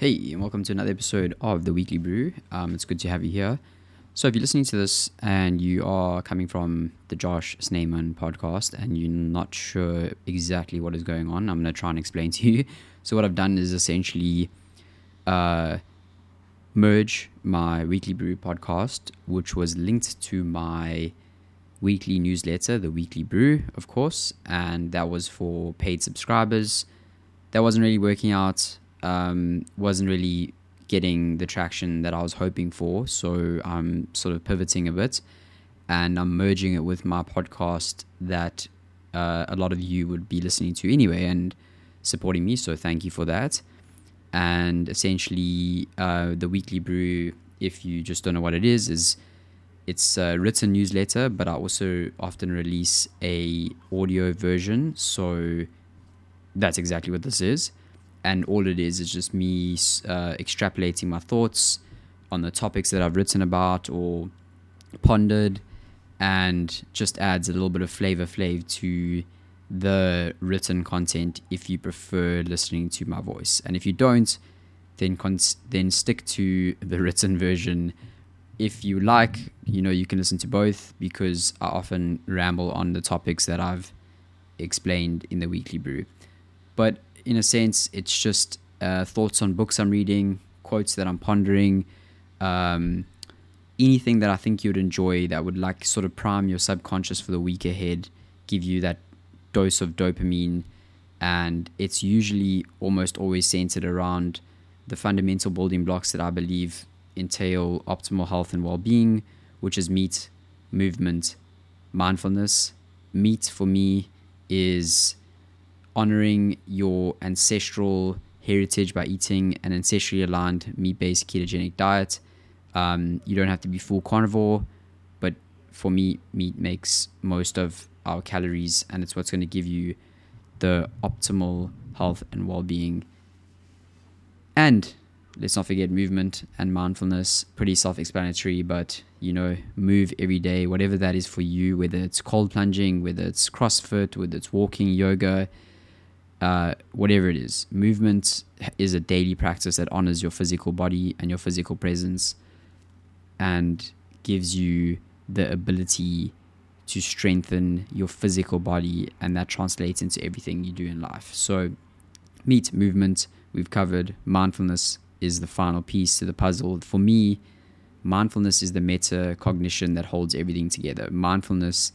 Hey, and welcome to another episode of the Weekly Brew. Um, it's good to have you here. So, if you're listening to this and you are coming from the Josh Sneyman podcast and you're not sure exactly what is going on, I'm going to try and explain to you. So, what I've done is essentially uh, merge my Weekly Brew podcast, which was linked to my weekly newsletter, the Weekly Brew, of course, and that was for paid subscribers. That wasn't really working out um, wasn't really getting the traction that I was hoping for. So I'm sort of pivoting a bit and I'm merging it with my podcast that uh, a lot of you would be listening to anyway and supporting me. So thank you for that. And essentially, uh, the Weekly Brew, if you just don't know what it is, is it's a written newsletter, but I also often release a audio version. So that's exactly what this is and all it is is just me uh, extrapolating my thoughts on the topics that I've written about or pondered, and just adds a little bit of flavor flav to the written content if you prefer listening to my voice. And if you don't, then cons- then stick to the written version. If you like, you know, you can listen to both because I often ramble on the topics that I've explained in the weekly brew. But in a sense, it's just uh, thoughts on books I'm reading, quotes that I'm pondering, um, anything that I think you'd enjoy that would like sort of prime your subconscious for the week ahead, give you that dose of dopamine. And it's usually almost always centered around the fundamental building blocks that I believe entail optimal health and well being, which is meat, movement, mindfulness. Meat for me is honoring your ancestral heritage by eating an ancestrally aligned meat based ketogenic diet. Um, you don't have to be full carnivore, but for me, meat makes most of our calories and it's what's going to give you the optimal health and well being. And let's not forget movement and mindfulness, pretty self explanatory, but you know, move every day, whatever that is for you, whether it's cold plunging, whether it's CrossFit, whether it's walking, yoga uh, whatever it is. Movement is a daily practice that honors your physical body and your physical presence and gives you the ability to strengthen your physical body, and that translates into everything you do in life. So, meat, movement, we've covered. Mindfulness is the final piece to the puzzle. For me, mindfulness is the meta cognition that holds everything together. Mindfulness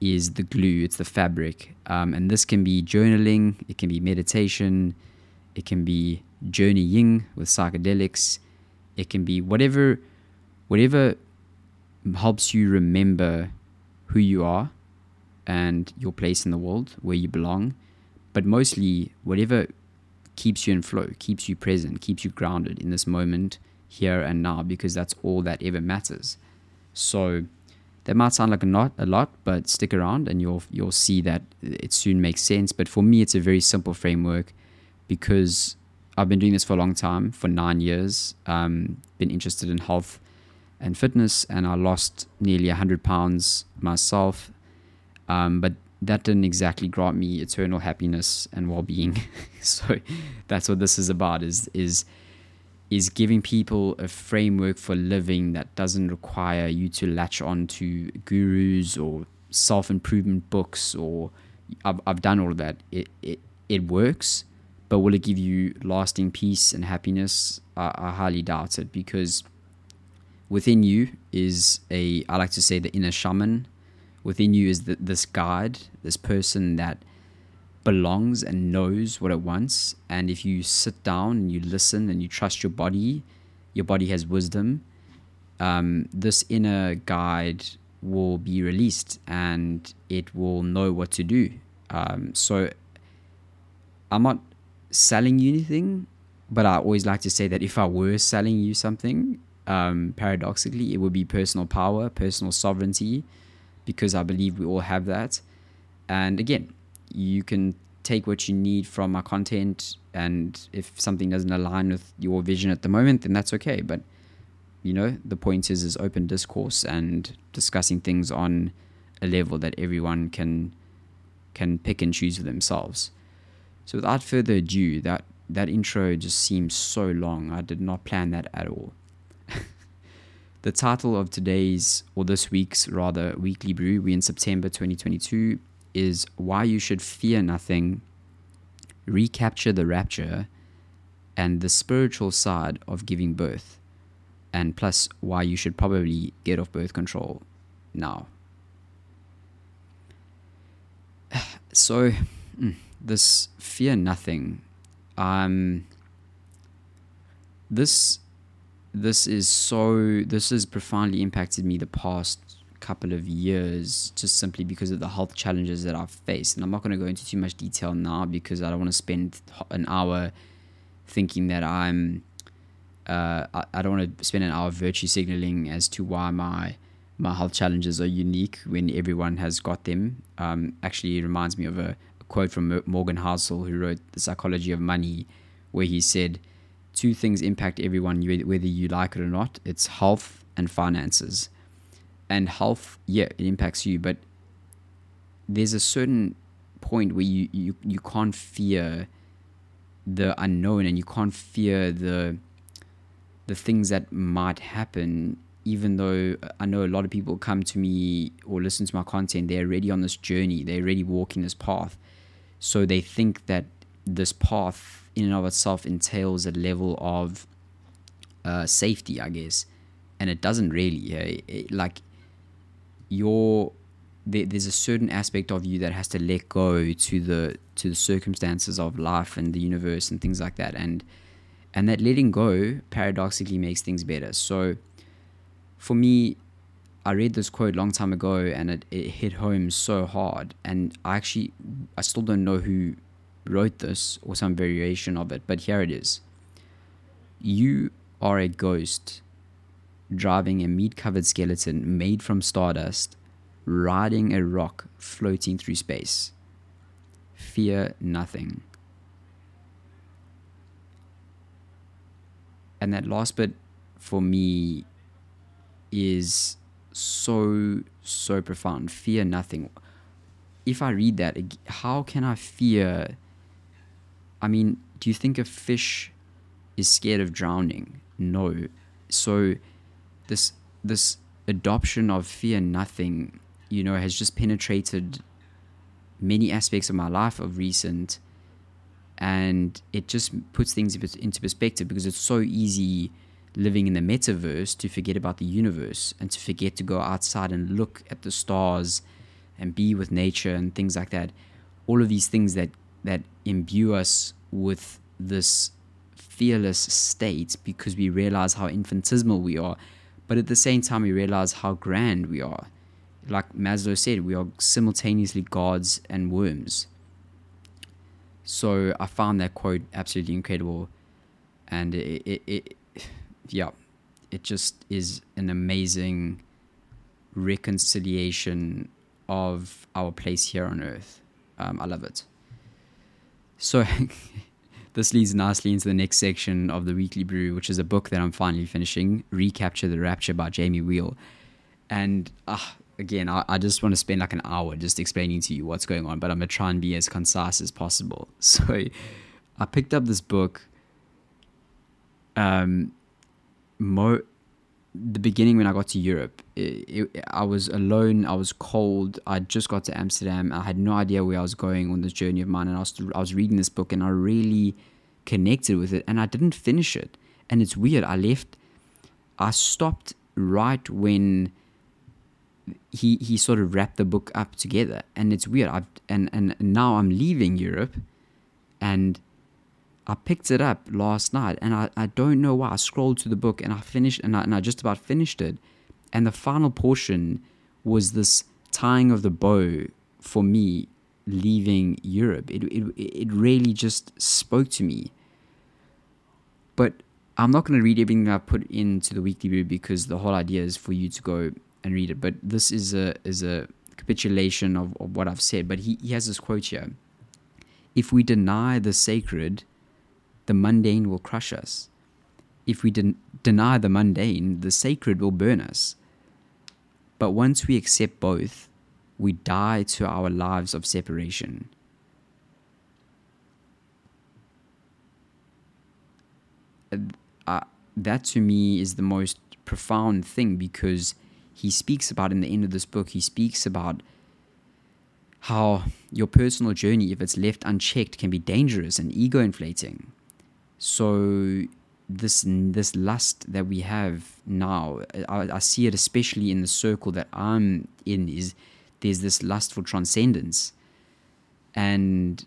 is the glue, it's the fabric. Um, and this can be journaling, it can be meditation, it can be journeying with psychedelics, it can be whatever whatever helps you remember who you are and your place in the world, where you belong, but mostly whatever keeps you in flow, keeps you present, keeps you grounded in this moment here and now because that's all that ever matters. So that might sound like a not a lot, but stick around and you'll you'll see that it soon makes sense. But for me, it's a very simple framework because I've been doing this for a long time, for nine years. Um, been interested in health and fitness, and I lost nearly hundred pounds myself. Um, but that didn't exactly grant me eternal happiness and well-being. so that's what this is about. Is is is giving people a framework for living that doesn't require you to latch on to gurus or self improvement books or I've, I've done all of that. It, it, it works, but will it give you lasting peace and happiness? I, I highly doubt it because within you is a, I like to say, the inner shaman. Within you is the, this guide, this person that belongs and knows what it wants. And if you sit down and you listen and you trust your body, your body has wisdom. Um, this inner guide will be released and it will know what to do. Um, so I'm not selling you anything, but I always like to say that if I were selling you something, um, paradoxically, it would be personal power, personal sovereignty, because I believe we all have that. And again, you can take what you need from our content and if something doesn't align with your vision at the moment then that's okay but you know the point is is open discourse and discussing things on a level that everyone can can pick and choose for themselves so without further ado that that intro just seems so long. I did not plan that at all. the title of today's, or this week's rather, weekly brew, we in September 2022, is Why You Should Fear Nothing, Recapture the Rapture, and the spiritual side of giving birth, and plus why you should probably get off birth control now. So, mm, this fear nothing um this this is so this has profoundly impacted me the past couple of years just simply because of the health challenges that I've faced and I'm not going to go into too much detail now because I don't want to spend an hour thinking that I'm uh, I, I don't want to spend an hour virtue signaling as to why my my health challenges are unique when everyone has got them. Um, actually, it reminds me of a, a quote from Morgan Housel, who wrote The Psychology of Money, where he said, Two things impact everyone, whether you like it or not it's health and finances. And health, yeah, it impacts you, but there's a certain point where you, you, you can't fear the unknown and you can't fear the the things that might happen even though I know a lot of people come to me or listen to my content, they're already on this journey, they're already walking this path. So they think that this path, in and of itself, entails a level of uh, safety, I guess. And it doesn't really. Eh? It, like, your there, there's a certain aspect of you that has to let go to the to the circumstances of life and the universe and things like that and and that letting go paradoxically makes things better so for me, I read this quote long time ago and it, it hit home so hard. And I actually, I still don't know who wrote this or some variation of it, but here it is. You are a ghost driving a meat covered skeleton made from stardust, riding a rock floating through space. Fear nothing. And that last bit for me is so so profound. Fear nothing. If i read that how can i fear? I mean do you think a fish is scared of drowning? No. So this this adoption of fear nothing you know has just penetrated many aspects of my life of recent and it just puts things into perspective because it's so easy living in the metaverse to forget about the universe and to forget to go outside and look at the stars and be with nature and things like that. All of these things that that imbue us with this fearless state because we realize how infinitesimal we are, but at the same time we realize how grand we are. Like Maslow said, we are simultaneously gods and worms. So I found that quote absolutely incredible, and it, it, it yeah, it just is an amazing reconciliation of our place here on earth. Um, I love it. So, this leads nicely into the next section of the Weekly Brew, which is a book that I'm finally finishing Recapture the Rapture by Jamie Wheal. And uh, again, I, I just want to spend like an hour just explaining to you what's going on, but I'm going to try and be as concise as possible. So, I picked up this book. Um, mo the beginning when I got to Europe, it, it, I was alone. I was cold. I just got to Amsterdam. I had no idea where I was going on this journey of mine, and I was I was reading this book, and I really connected with it, and I didn't finish it. And it's weird. I left. I stopped right when he he sort of wrapped the book up together, and it's weird. I've and and now I'm leaving Europe, and I picked it up last night and I, I don't know why. I scrolled to the book and I finished and I, and I just about finished it. And the final portion was this tying of the bow for me leaving Europe. It, it, it really just spoke to me. But I'm not going to read everything I put into the weekly brew because the whole idea is for you to go and read it. But this is a is a capitulation of, of what I've said. But he, he has this quote here. If we deny the sacred, the mundane will crush us. If we den- deny the mundane, the sacred will burn us. But once we accept both, we die to our lives of separation. uh, that to me is the most profound thing because he speaks about in the end of this book, he speaks about how your personal journey, if it's left unchecked, can be dangerous and ego inflating. So this this lust that we have now, I, I see it especially in the circle that I'm in. Is there's this lust for transcendence, and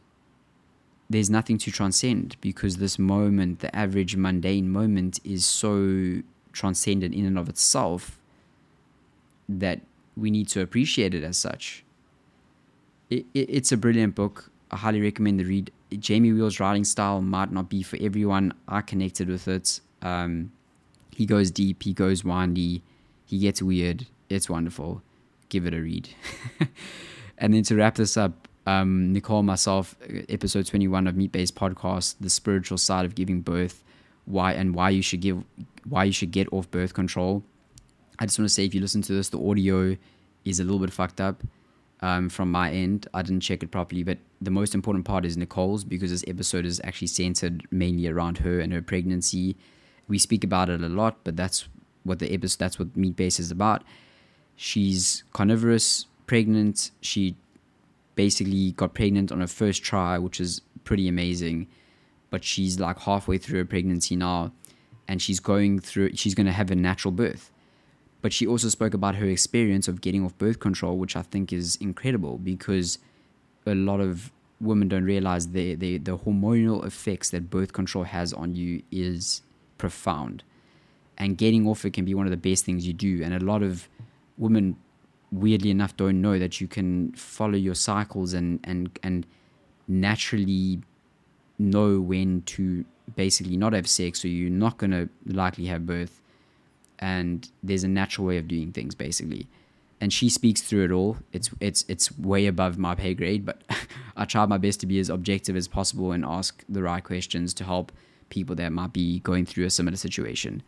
there's nothing to transcend because this moment, the average mundane moment, is so transcendent in and of itself that we need to appreciate it as such. It, it, it's a brilliant book. I highly recommend the read. Jamie Wheal's writing style might not be for everyone. I connected with it. Um, he goes deep, he goes windy, he gets weird. It's wonderful. Give it a read. and then to wrap this up, um, Nicole, myself, episode 21 of Meat Based Podcast, the spiritual side of giving birth, why and why you should give, why you should get off birth control. I just want to say, if you listen to this, the audio is a little bit fucked up um, from my end. I didn't check it properly, but the most important part is Nicole's because this episode is actually centered mainly around her and her pregnancy. We speak about it a lot, but that's what the episode, that's what Meat Base is about. She's carnivorous, pregnant. She basically got pregnant on her first try, which is pretty amazing. But she's like halfway through her pregnancy now, and she's going through. She's going to have a natural birth but she also spoke about her experience of getting off birth control, which I think is incredible because a lot of women don't realize the, the, the hormonal effects that birth control has on you is profound. And getting off it can be one of the best things you do. And a lot of women, weirdly enough, don't know that you can follow your cycles and, and, and naturally know when to basically not have sex or you're not going to likely have birth and there's a natural way of doing things basically. And she speaks through it all. It's it's it's way above my pay grade but i try my best to be as objective as possible and ask the right questions to help people that might be going through a similar situation.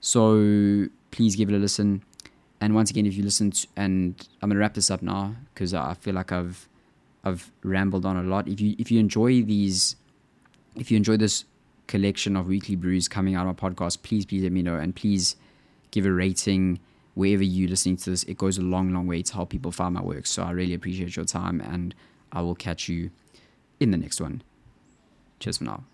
So please give it a listen and once again if you listen to, and i'm to wrap this up now because i feel like i've i've rambled on a lot if you if you enjoy these if you enjoy this collection of weekly brews coming out of my podcast please please let me know and please give a rating wherever you're listening to this. It goes a long, long way to help people find my work. So I really appreciate your time and I will catch you in the next one. Cheers for now.